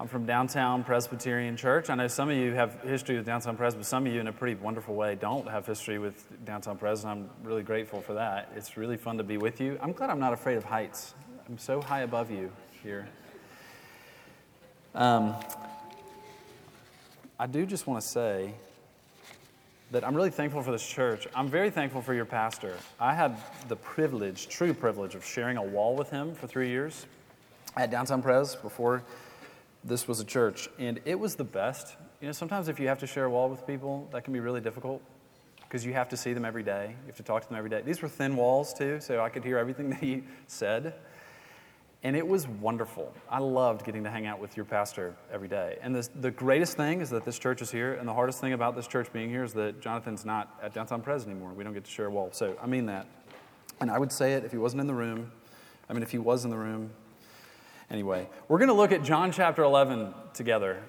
I'm from Downtown Presbyterian Church. I know some of you have history with Downtown Pres, but some of you, in a pretty wonderful way, don't have history with Downtown Pres, and I'm really grateful for that. It's really fun to be with you. I'm glad I'm not afraid of heights. I'm so high above you here. Um, I do just want to say that I'm really thankful for this church. I'm very thankful for your pastor. I had the privilege, true privilege, of sharing a wall with him for three years at Downtown Pres before this was a church, and it was the best. You know, sometimes if you have to share a wall with people, that can be really difficult because you have to see them every day. You have to talk to them every day. These were thin walls, too, so I could hear everything that he said. And it was wonderful. I loved getting to hang out with your pastor every day. And this, the greatest thing is that this church is here, and the hardest thing about this church being here is that Jonathan's not at Downtown Pres anymore. We don't get to share a wall. So I mean that. And I would say it if he wasn't in the room. I mean, if he was in the room, Anyway, we're going to look at John chapter 11 together.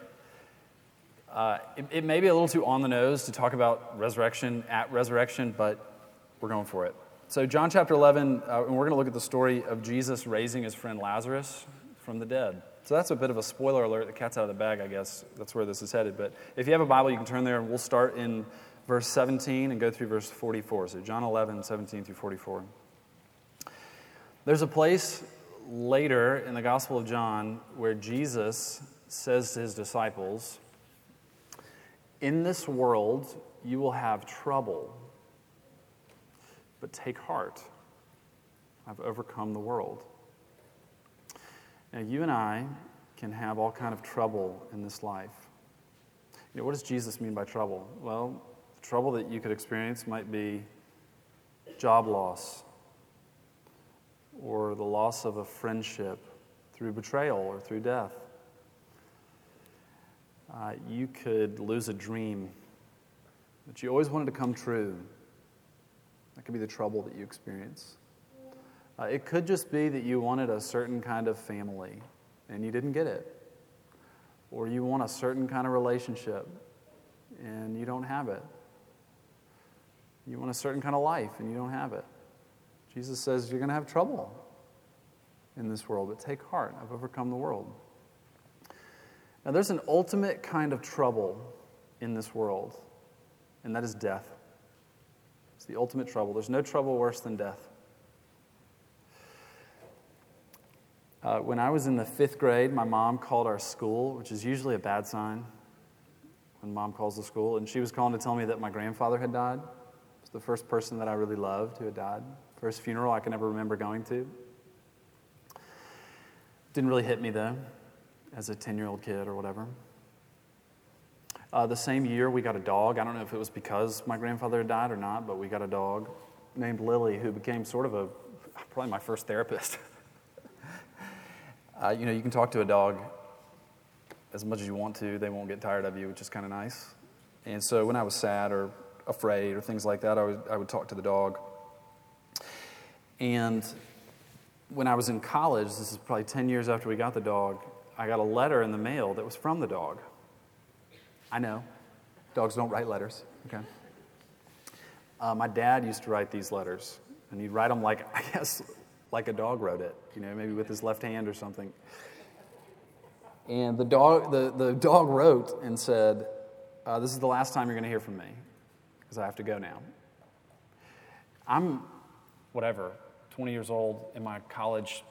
Uh, it, it may be a little too on the nose to talk about resurrection at resurrection, but we're going for it. So, John chapter 11, uh, and we're going to look at the story of Jesus raising his friend Lazarus from the dead. So, that's a bit of a spoiler alert. The cat's out of the bag, I guess. That's where this is headed. But if you have a Bible, you can turn there, and we'll start in verse 17 and go through verse 44. So, John 11, 17 through 44. There's a place later in the Gospel of John where Jesus says to his disciples, In this world you will have trouble, but take heart. I've overcome the world. Now, you and I can have all kind of trouble in this life. You know, what does Jesus mean by trouble? Well, the trouble that you could experience might be job loss, or the loss of a friendship through betrayal or through death. Uh, you could lose a dream that you always wanted to come true. That could be the trouble that you experience. Uh, it could just be that you wanted a certain kind of family and you didn't get it. Or you want a certain kind of relationship and you don't have it. You want a certain kind of life and you don't have it. Jesus says you're going to have trouble in this world, but take heart. I've overcome the world. Now, there's an ultimate kind of trouble in this world, and that is death. It's the ultimate trouble. There's no trouble worse than death. Uh, when I was in the fifth grade, my mom called our school, which is usually a bad sign when mom calls the school, and she was calling to tell me that my grandfather had died. It was the first person that I really loved who had died. First funeral I can ever remember going to. Didn't really hit me though, as a 10 year old kid or whatever. Uh, the same year, we got a dog. I don't know if it was because my grandfather had died or not, but we got a dog named Lily who became sort of a probably my first therapist. uh, you know, you can talk to a dog as much as you want to, they won't get tired of you, which is kind of nice. And so when I was sad or afraid or things like that, I would, I would talk to the dog. And when I was in college, this is probably 10 years after we got the dog, I got a letter in the mail that was from the dog. I know, dogs don't write letters, okay? Uh, my dad used to write these letters, and he'd write them like, I guess, like a dog wrote it, you know, maybe with his left hand or something. And the dog, the, the dog wrote and said, uh, This is the last time you're going to hear from me, because I have to go now. I'm, whatever, 20 years old in my college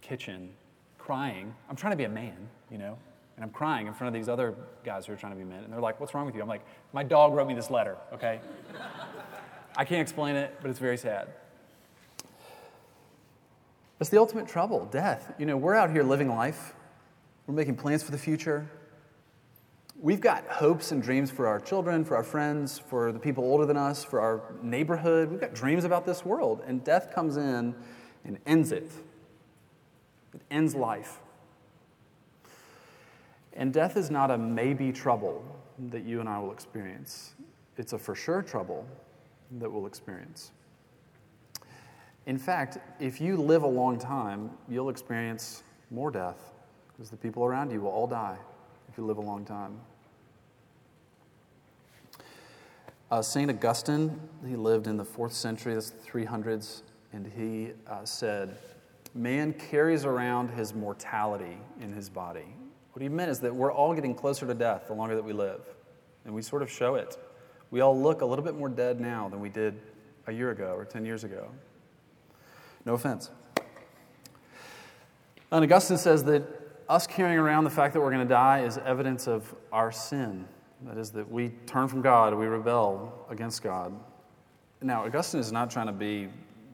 kitchen crying. I'm trying to be a man, you know, and I'm crying in front of these other guys who are trying to be men. And they're like, What's wrong with you? I'm like, My dog wrote me this letter, okay? I can't explain it, but it's very sad. It's the ultimate trouble death. You know, we're out here living life, we're making plans for the future. We've got hopes and dreams for our children, for our friends, for the people older than us, for our neighborhood. We've got dreams about this world, and death comes in and ends it. It ends life. And death is not a maybe trouble that you and I will experience, it's a for sure trouble that we'll experience. In fact, if you live a long time, you'll experience more death because the people around you will all die if you live a long time. Uh, St. Augustine, he lived in the fourth century, that's the 300s, and he uh, said, Man carries around his mortality in his body. What he meant is that we're all getting closer to death the longer that we live. And we sort of show it. We all look a little bit more dead now than we did a year ago or 10 years ago. No offense. And Augustine says that us carrying around the fact that we're going to die is evidence of our sin. That is, that we turn from God, we rebel against God. Now, Augustine is not trying to be,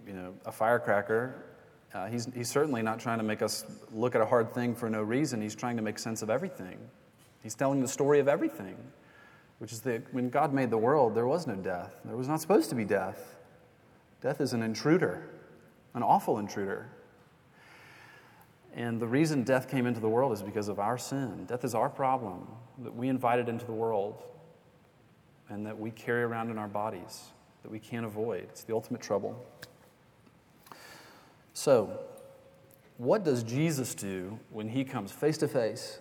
you know, a firecracker. Uh, he's, he's certainly not trying to make us look at a hard thing for no reason. He's trying to make sense of everything. He's telling the story of everything, which is that when God made the world, there was no death. There was not supposed to be death. Death is an intruder, an awful intruder. And the reason death came into the world is because of our sin. Death is our problem that we invited into the world and that we carry around in our bodies that we can't avoid. It's the ultimate trouble. So, what does Jesus do when he comes face to face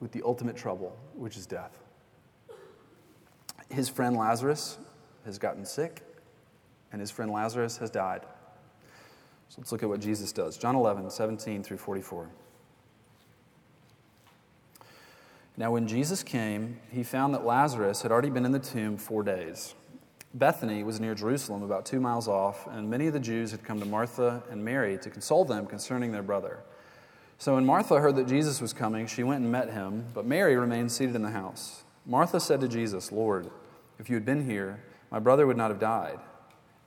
with the ultimate trouble, which is death? His friend Lazarus has gotten sick, and his friend Lazarus has died. So let's look at what Jesus does. John 11, 17 through 44. Now, when Jesus came, he found that Lazarus had already been in the tomb four days. Bethany was near Jerusalem, about two miles off, and many of the Jews had come to Martha and Mary to console them concerning their brother. So when Martha heard that Jesus was coming, she went and met him, but Mary remained seated in the house. Martha said to Jesus, Lord, if you had been here, my brother would not have died.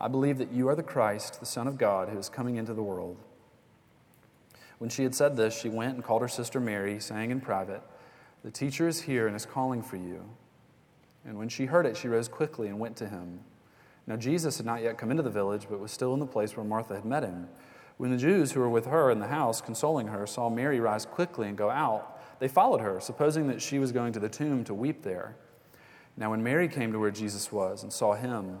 I believe that you are the Christ, the Son of God, who is coming into the world. When she had said this, she went and called her sister Mary, saying in private, The teacher is here and is calling for you. And when she heard it, she rose quickly and went to him. Now, Jesus had not yet come into the village, but was still in the place where Martha had met him. When the Jews who were with her in the house, consoling her, saw Mary rise quickly and go out, they followed her, supposing that she was going to the tomb to weep there. Now, when Mary came to where Jesus was and saw him,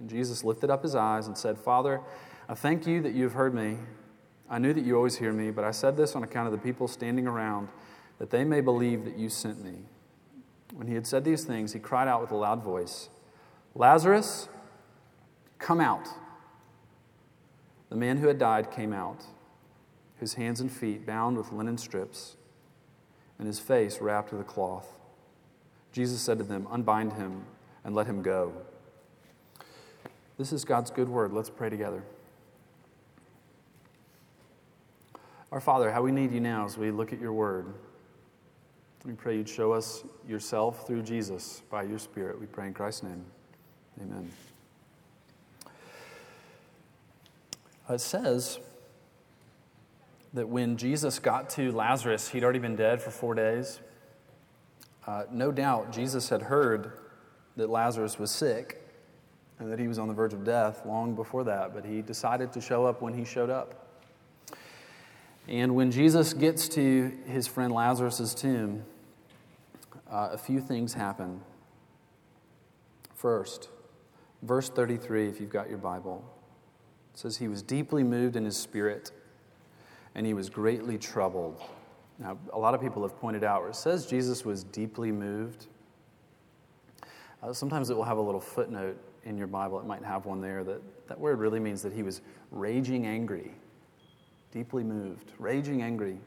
And Jesus lifted up his eyes and said, Father, I thank you that you have heard me. I knew that you always hear me, but I said this on account of the people standing around, that they may believe that you sent me. When he had said these things, he cried out with a loud voice, Lazarus, come out. The man who had died came out, his hands and feet bound with linen strips, and his face wrapped with a cloth. Jesus said to them, Unbind him and let him go. This is God's good word. Let's pray together. Our Father, how we need you now as we look at your word. We pray you'd show us yourself through Jesus by your Spirit. We pray in Christ's name. Amen. It says that when Jesus got to Lazarus, he'd already been dead for four days. Uh, no doubt Jesus had heard that Lazarus was sick and that he was on the verge of death long before that, but he decided to show up when he showed up. And when Jesus gets to his friend Lazarus' tomb, uh, a few things happen. First, verse 33, if you've got your Bible, says, He was deeply moved in his spirit, and he was greatly troubled. Now, a lot of people have pointed out where it says Jesus was deeply moved. Uh, sometimes it will have a little footnote in your Bible. It might have one there that that word really means that he was raging angry, deeply moved, raging angry.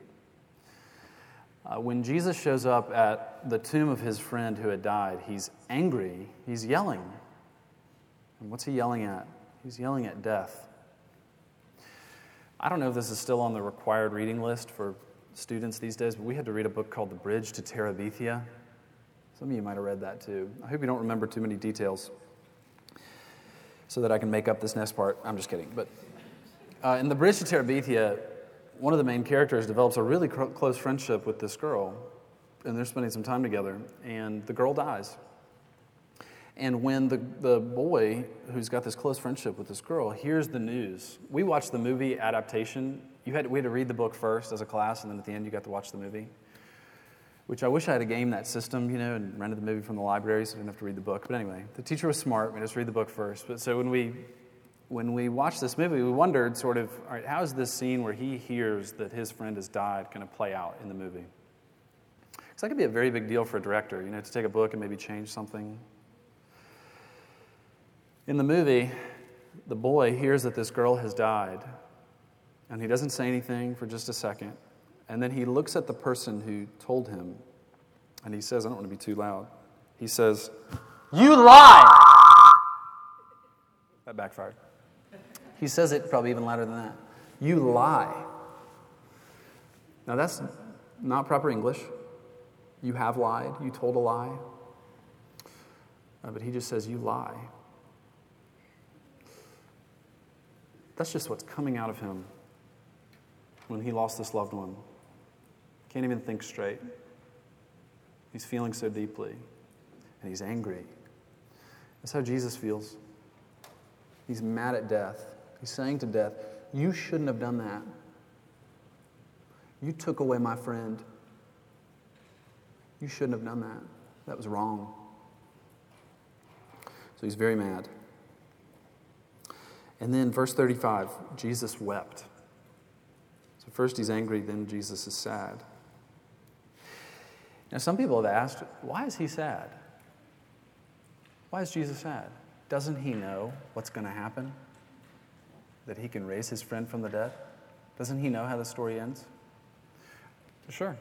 Uh, when Jesus shows up at the tomb of his friend who had died, he's angry, he's yelling. And what's he yelling at? He's yelling at death. I don't know if this is still on the required reading list for students these days, but we had to read a book called The Bridge to Terabithia. Some of you might have read that too. I hope you don't remember too many details so that I can make up this next part. I'm just kidding. But uh, in The Bridge to Terabithia, one of the main characters develops a really cr- close friendship with this girl, and they're spending some time together, and the girl dies. And when the, the boy who's got this close friendship with this girl hears the news, we watched the movie adaptation. You had, we had to read the book first as a class, and then at the end you got to watch the movie. Which I wish I had a game that system, you know, and rented the movie from the library so I didn't have to read the book. But anyway, the teacher was smart. We just read the book first. But so when we when we watched this movie, we wondered sort of, all right, how is this scene where he hears that his friend has died going to play out in the movie? Because that could be a very big deal for a director, you know, to take a book and maybe change something in the movie, the boy hears that this girl has died, and he doesn't say anything for just a second. And then he looks at the person who told him, and he says, I don't want to be too loud. He says, You lie! That backfired. He says it probably even louder than that. You lie. Now, that's not proper English. You have lied. You told a lie. Uh, but he just says, You lie. That's just what's coming out of him when he lost this loved one. Can't even think straight. He's feeling so deeply, and he's angry. That's how Jesus feels. He's mad at death. He's saying to death, You shouldn't have done that. You took away my friend. You shouldn't have done that. That was wrong. So he's very mad. And then, verse 35, Jesus wept. So, first he's angry, then Jesus is sad. Now, some people have asked, why is he sad? Why is Jesus sad? Doesn't he know what's going to happen? That he can raise his friend from the dead? Doesn't he know how the story ends? Sure.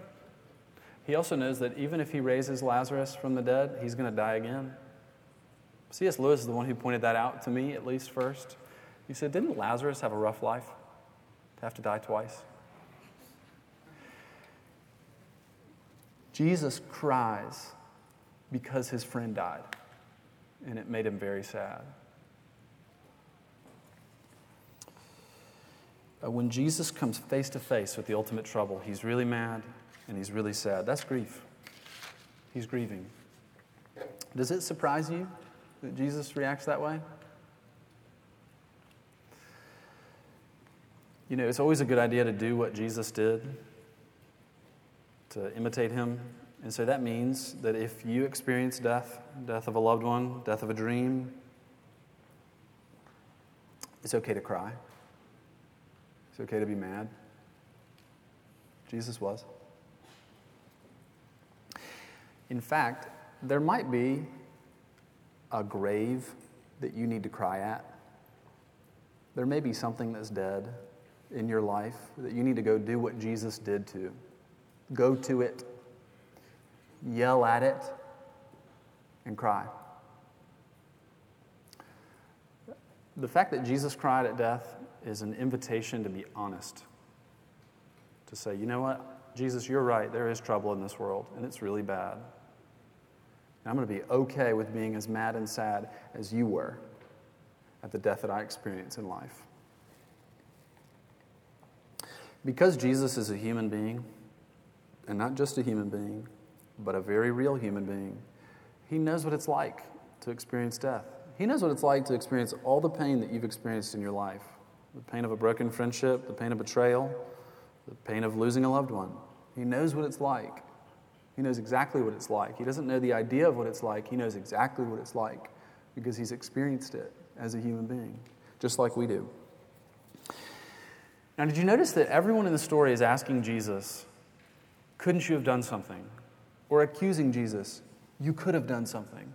He also knows that even if he raises Lazarus from the dead, he's going to die again. C.S. Lewis is the one who pointed that out to me, at least first. He said, Didn't Lazarus have a rough life to have to die twice? Jesus cries because his friend died, and it made him very sad. Uh, when Jesus comes face to face with the ultimate trouble, he's really mad and he's really sad. That's grief. He's grieving. Does it surprise you that Jesus reacts that way? You know, it's always a good idea to do what Jesus did, to imitate him. And so that means that if you experience death, death of a loved one, death of a dream, it's okay to cry. It's okay to be mad. Jesus was. In fact, there might be a grave that you need to cry at. There may be something that's dead in your life that you need to go do what Jesus did to. Go to it, yell at it, and cry. The fact that Jesus cried at death is an invitation to be honest. To say, you know what, Jesus, you're right, there is trouble in this world, and it's really bad. And I'm going to be okay with being as mad and sad as you were at the death that I experienced in life. Because Jesus is a human being, and not just a human being, but a very real human being, he knows what it's like to experience death. He knows what it's like to experience all the pain that you've experienced in your life the pain of a broken friendship, the pain of betrayal, the pain of losing a loved one. He knows what it's like. He knows exactly what it's like. He doesn't know the idea of what it's like, he knows exactly what it's like because he's experienced it as a human being, just like we do. Now, did you notice that everyone in the story is asking Jesus, couldn't you have done something? Or accusing Jesus, you could have done something.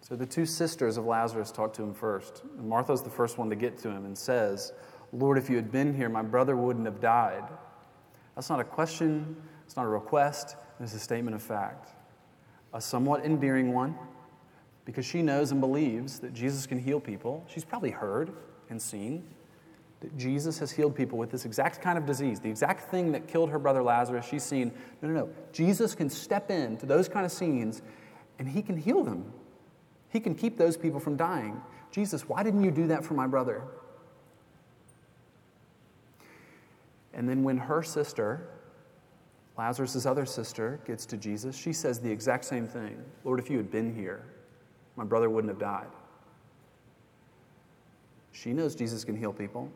So the two sisters of Lazarus talk to him first. And Martha's the first one to get to him and says, Lord, if you had been here, my brother wouldn't have died. That's not a question, it's not a request, it's a statement of fact. A somewhat endearing one, because she knows and believes that Jesus can heal people. She's probably heard and seen that Jesus has healed people with this exact kind of disease, the exact thing that killed her brother Lazarus. She's seen, no, no, no. Jesus can step into those kind of scenes and he can heal them. He can keep those people from dying. Jesus, why didn't you do that for my brother? And then when her sister, Lazarus' other sister, gets to Jesus, she says the exact same thing Lord, if you had been here, my brother wouldn't have died. She knows Jesus can heal people.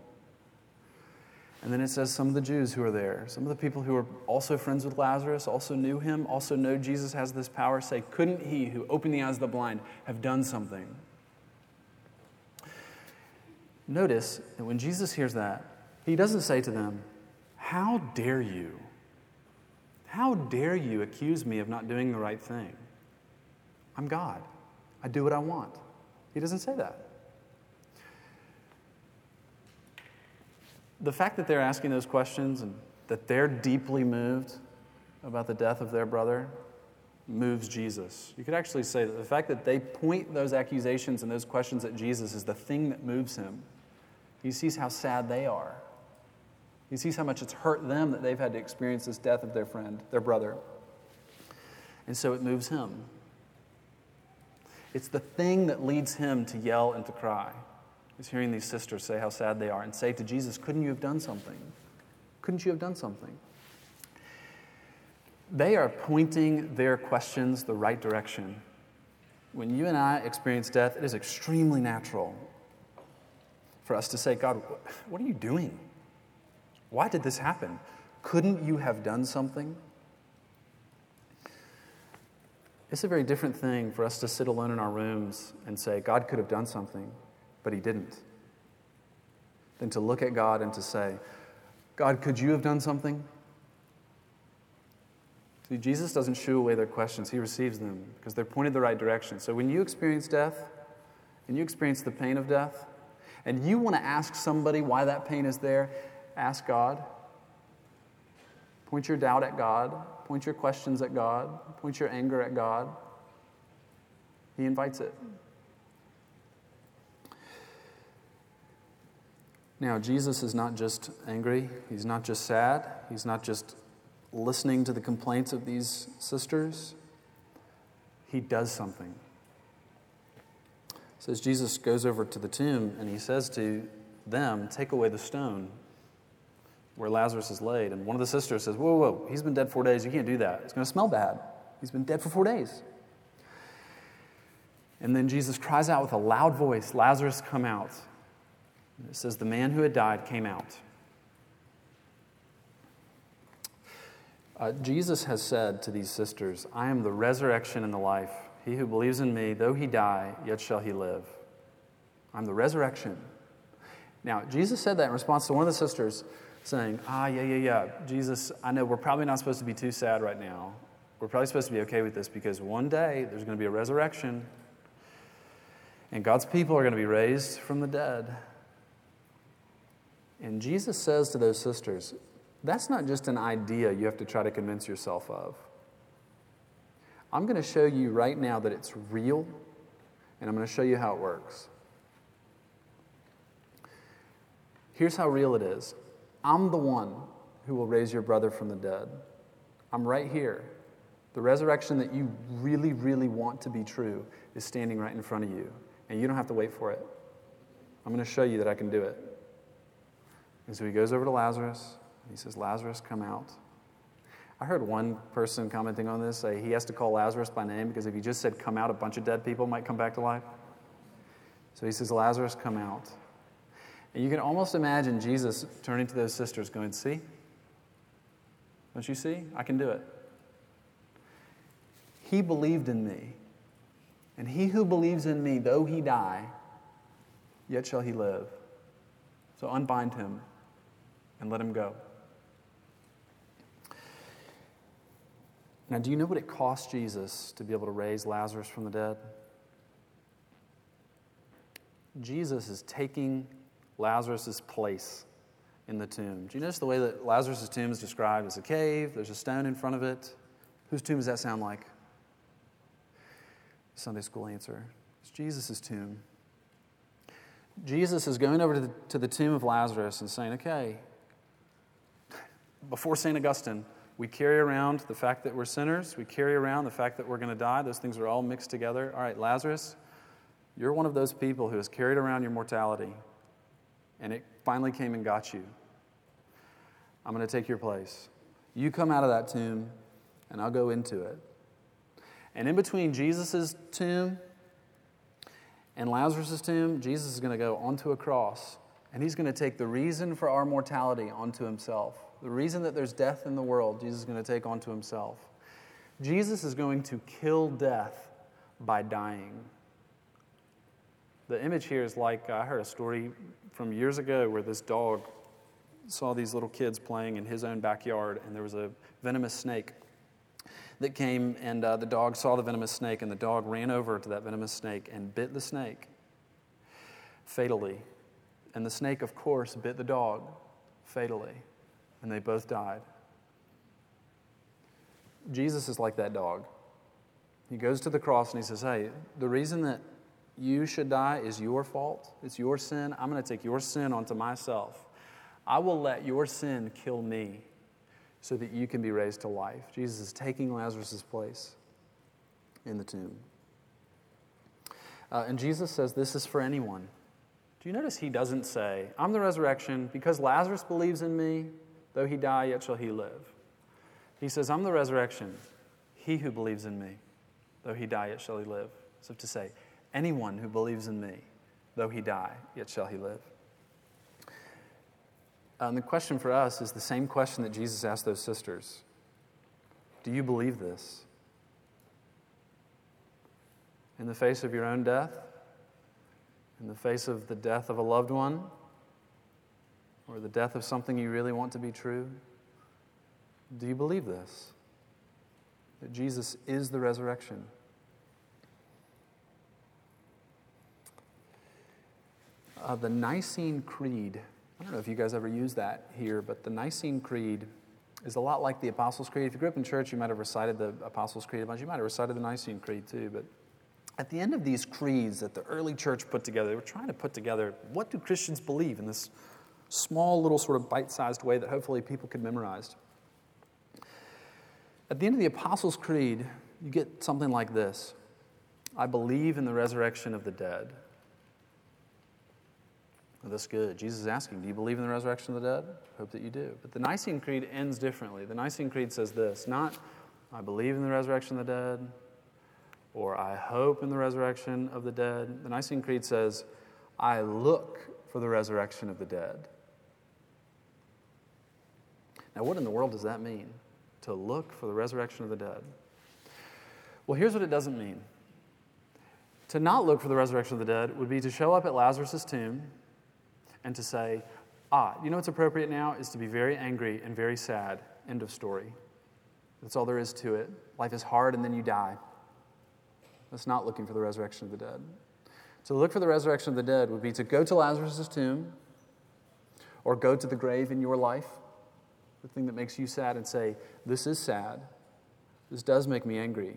And then it says some of the Jews who are there, some of the people who are also friends with Lazarus, also knew him, also know Jesus has this power, say, Couldn't he who opened the eyes of the blind have done something? Notice that when Jesus hears that, he doesn't say to them, How dare you? How dare you accuse me of not doing the right thing? I'm God. I do what I want. He doesn't say that. The fact that they're asking those questions and that they're deeply moved about the death of their brother moves Jesus. You could actually say that the fact that they point those accusations and those questions at Jesus is the thing that moves him. He sees how sad they are. He sees how much it's hurt them that they've had to experience this death of their friend, their brother. And so it moves him. It's the thing that leads him to yell and to cry. He's hearing these sisters say how sad they are and say to Jesus, Couldn't you have done something? Couldn't you have done something? They are pointing their questions the right direction. When you and I experience death, it is extremely natural for us to say, God, what are you doing? Why did this happen? Couldn't you have done something? It's a very different thing for us to sit alone in our rooms and say, God could have done something but he didn't. Than to look at God and to say, God, could you have done something? See, Jesus doesn't shoo away their questions, he receives them because they're pointed the right direction. So when you experience death, and you experience the pain of death, and you want to ask somebody why that pain is there, ask God. Point your doubt at God. Point your questions at God. Point your anger at God. He invites it. Now, Jesus is not just angry, he's not just sad, he's not just listening to the complaints of these sisters. He does something. It says Jesus goes over to the tomb and he says to them, Take away the stone where Lazarus is laid. And one of the sisters says, Whoa, whoa, he's been dead four days. You can't do that. It's going to smell bad. He's been dead for four days. And then Jesus cries out with a loud voice, Lazarus, come out. It says, The man who had died came out. Uh, Jesus has said to these sisters, I am the resurrection and the life. He who believes in me, though he die, yet shall he live. I'm the resurrection. Now, Jesus said that in response to one of the sisters saying, Ah, yeah, yeah, yeah. Jesus, I know we're probably not supposed to be too sad right now. We're probably supposed to be okay with this because one day there's going to be a resurrection and God's people are going to be raised from the dead. And Jesus says to those sisters, that's not just an idea you have to try to convince yourself of. I'm going to show you right now that it's real, and I'm going to show you how it works. Here's how real it is I'm the one who will raise your brother from the dead. I'm right here. The resurrection that you really, really want to be true is standing right in front of you, and you don't have to wait for it. I'm going to show you that I can do it. And so he goes over to Lazarus. he says, Lazarus, come out. I heard one person commenting on this say he has to call Lazarus by name because if he just said come out, a bunch of dead people might come back to life. So he says, Lazarus, come out. And you can almost imagine Jesus turning to those sisters going, See? Don't you see? I can do it. He believed in me. And he who believes in me, though he die, yet shall he live. So unbind him and let him go. Now, do you know what it cost Jesus to be able to raise Lazarus from the dead? Jesus is taking Lazarus' place in the tomb. Do you notice the way that Lazarus' tomb is described as a cave? There's a stone in front of it. Whose tomb does that sound like? Sunday school answer. It's Jesus' tomb. Jesus is going over to the, to the tomb of Lazarus and saying, okay, before St. Augustine, we carry around the fact that we're sinners. We carry around the fact that we're going to die. Those things are all mixed together. All right, Lazarus, you're one of those people who has carried around your mortality, and it finally came and got you. I'm going to take your place. You come out of that tomb, and I'll go into it. And in between Jesus' tomb and Lazarus' tomb, Jesus is going to go onto a cross, and he's going to take the reason for our mortality onto himself. The reason that there's death in the world, Jesus is going to take onto himself. Jesus is going to kill death by dying. The image here is like I heard a story from years ago where this dog saw these little kids playing in his own backyard, and there was a venomous snake that came, and uh, the dog saw the venomous snake, and the dog ran over to that venomous snake and bit the snake fatally. And the snake, of course, bit the dog fatally, and they both died. Jesus is like that dog. He goes to the cross and he says, Hey, the reason that you should die is your fault. It's your sin. I'm going to take your sin onto myself. I will let your sin kill me so that you can be raised to life. Jesus is taking Lazarus' place in the tomb. Uh, and Jesus says, This is for anyone. Do you notice he doesn't say, I'm the resurrection, because Lazarus believes in me, though he die, yet shall he live. He says, I'm the resurrection. He who believes in me, though he die, yet shall he live. So to say, anyone who believes in me, though he die, yet shall he live. And um, the question for us is the same question that Jesus asked those sisters Do you believe this? In the face of your own death? In the face of the death of a loved one? Or the death of something you really want to be true? Do you believe this? That Jesus is the resurrection? Uh, the Nicene Creed I don't know if you guys ever use that here, but the Nicene Creed is a lot like the Apostles' Creed. If you grew up in church, you might have recited the Apostles' Creed a bunch. You might have recited the Nicene Creed too. But at the end of these creeds that the early church put together, they were trying to put together what do Christians believe in this small, little, sort of bite sized way that hopefully people could memorize. At the end of the Apostles' Creed, you get something like this I believe in the resurrection of the dead. Well, that's good. Jesus is asking, Do you believe in the resurrection of the dead? Hope that you do. But the Nicene Creed ends differently. The Nicene Creed says this not, I believe in the resurrection of the dead, or I hope in the resurrection of the dead. The Nicene Creed says, I look for the resurrection of the dead. Now, what in the world does that mean? To look for the resurrection of the dead? Well, here's what it doesn't mean. To not look for the resurrection of the dead would be to show up at Lazarus' tomb and to say, ah, you know what's appropriate now is to be very angry and very sad. End of story. That's all there is to it. Life is hard and then you die. That's not looking for the resurrection of the dead. To look for the resurrection of the dead would be to go to Lazarus' tomb or go to the grave in your life, the thing that makes you sad, and say, This is sad. This does make me angry,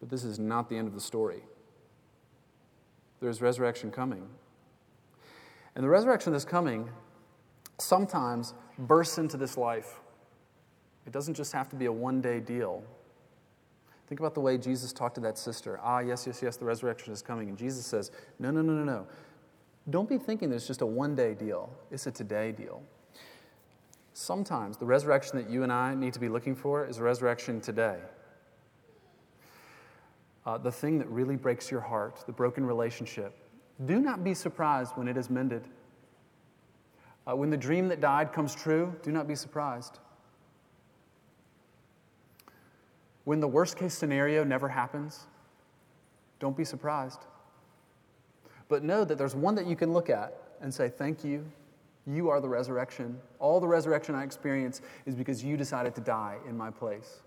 but this is not the end of the story. There's resurrection coming. And the resurrection that's coming sometimes bursts into this life. It doesn't just have to be a one day deal. Think about the way Jesus talked to that sister. Ah, yes, yes, yes, the resurrection is coming. And Jesus says, No, no, no, no, no. Don't be thinking that it's just a one day deal, it's a today deal. Sometimes the resurrection that you and I need to be looking for is a resurrection today. Uh, the thing that really breaks your heart, the broken relationship, do not be surprised when it is mended. Uh, when the dream that died comes true, do not be surprised. When the worst case scenario never happens, don't be surprised. But know that there's one that you can look at and say, Thank you. You are the resurrection. All the resurrection I experience is because you decided to die in my place.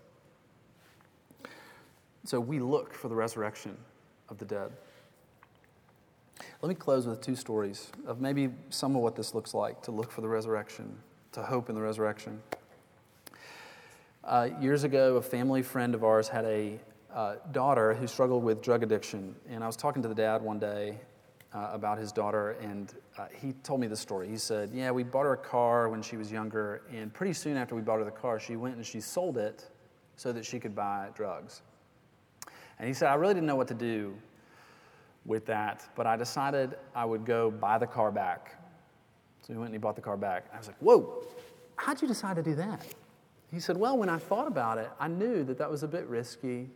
So we look for the resurrection of the dead. Let me close with two stories of maybe some of what this looks like to look for the resurrection, to hope in the resurrection. Uh, years ago, a family friend of ours had a uh, daughter who struggled with drug addiction. And I was talking to the dad one day uh, about his daughter, and uh, he told me the story. He said, Yeah, we bought her a car when she was younger, and pretty soon after we bought her the car, she went and she sold it so that she could buy drugs. And he said, I really didn't know what to do with that, but I decided I would go buy the car back. So he went and he bought the car back. I was like, Whoa, how'd you decide to do that? He said, Well, when I thought about it, I knew that that was a bit risky,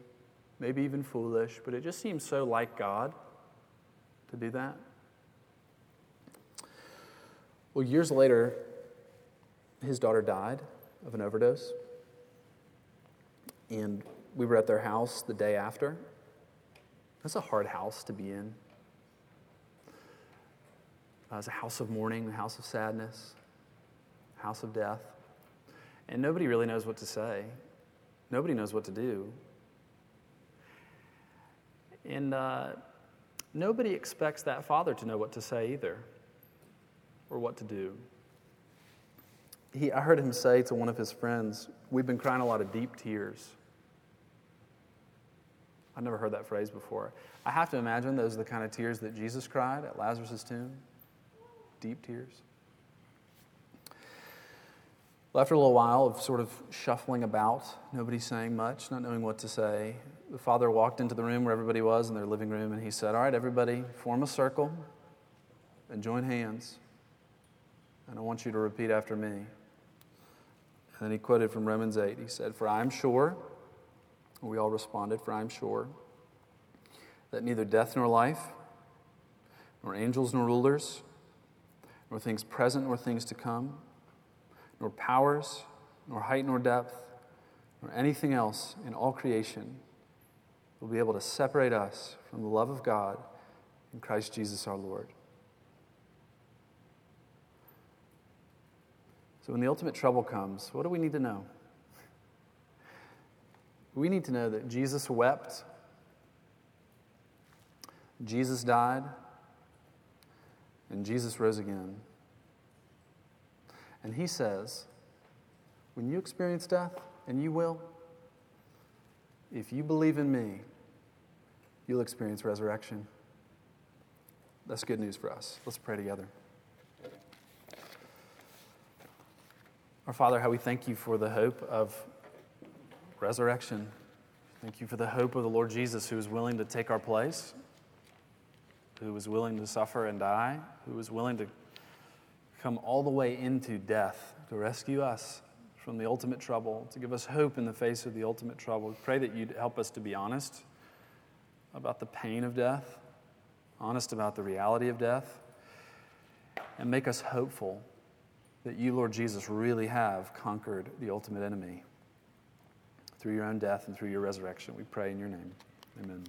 maybe even foolish, but it just seemed so like God to do that? Well, years later, his daughter died of an overdose. And we were at their house the day after. That's a hard house to be in. Uh, it was a house of mourning, a house of sadness, house of death. And nobody really knows what to say. Nobody knows what to do. And uh, Nobody expects that father to know what to say either or what to do. He, I heard him say to one of his friends, We've been crying a lot of deep tears. I've never heard that phrase before. I have to imagine those are the kind of tears that Jesus cried at Lazarus' tomb deep tears. Well, after a little while of sort of shuffling about, nobody saying much, not knowing what to say, the father walked into the room where everybody was in their living room and he said, All right, everybody, form a circle and join hands. And I want you to repeat after me. And then he quoted from Romans 8. He said, For I am sure, we all responded, For I am sure that neither death nor life, nor angels nor rulers, nor things present nor things to come, nor powers, nor height nor depth, nor anything else in all creation will be able to separate us from the love of God in Christ Jesus our Lord. So, when the ultimate trouble comes, what do we need to know? We need to know that Jesus wept, Jesus died, and Jesus rose again. And he says, when you experience death, and you will, if you believe in me, you'll experience resurrection. That's good news for us. Let's pray together. Our Father, how we thank you for the hope of resurrection. Thank you for the hope of the Lord Jesus who is willing to take our place, who was willing to suffer and die, who was willing to come all the way into death to rescue us from the ultimate trouble, to give us hope in the face of the ultimate trouble. We pray that you'd help us to be honest about the pain of death, honest about the reality of death, and make us hopeful that you, Lord Jesus, really have conquered the ultimate enemy through your own death and through your resurrection. We pray in your name. Amen.